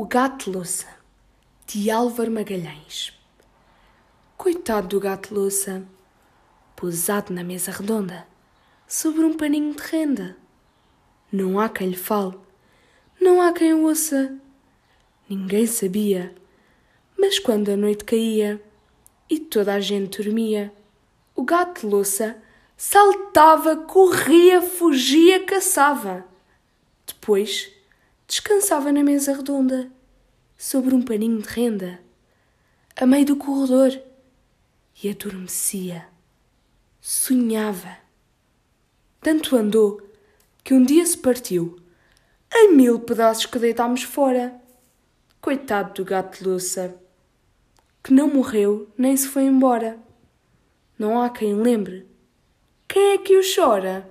O Gato Louça, de Álvaro Magalhães. Coitado do gato louça, pousado na mesa redonda, sobre um paninho de renda. Não há quem lhe fale, não há quem ouça. Ninguém sabia, mas quando a noite caía e toda a gente dormia, o gato louça saltava, corria, fugia, caçava. Depois descansava na mesa redonda, sobre um paninho de renda, a meio do corredor, e adormecia, sonhava. Tanto andou que um dia se partiu em mil pedaços que deitámos fora. Coitado do gato louça, que não morreu nem se foi embora. Não há quem lembre. Quem é que o chora?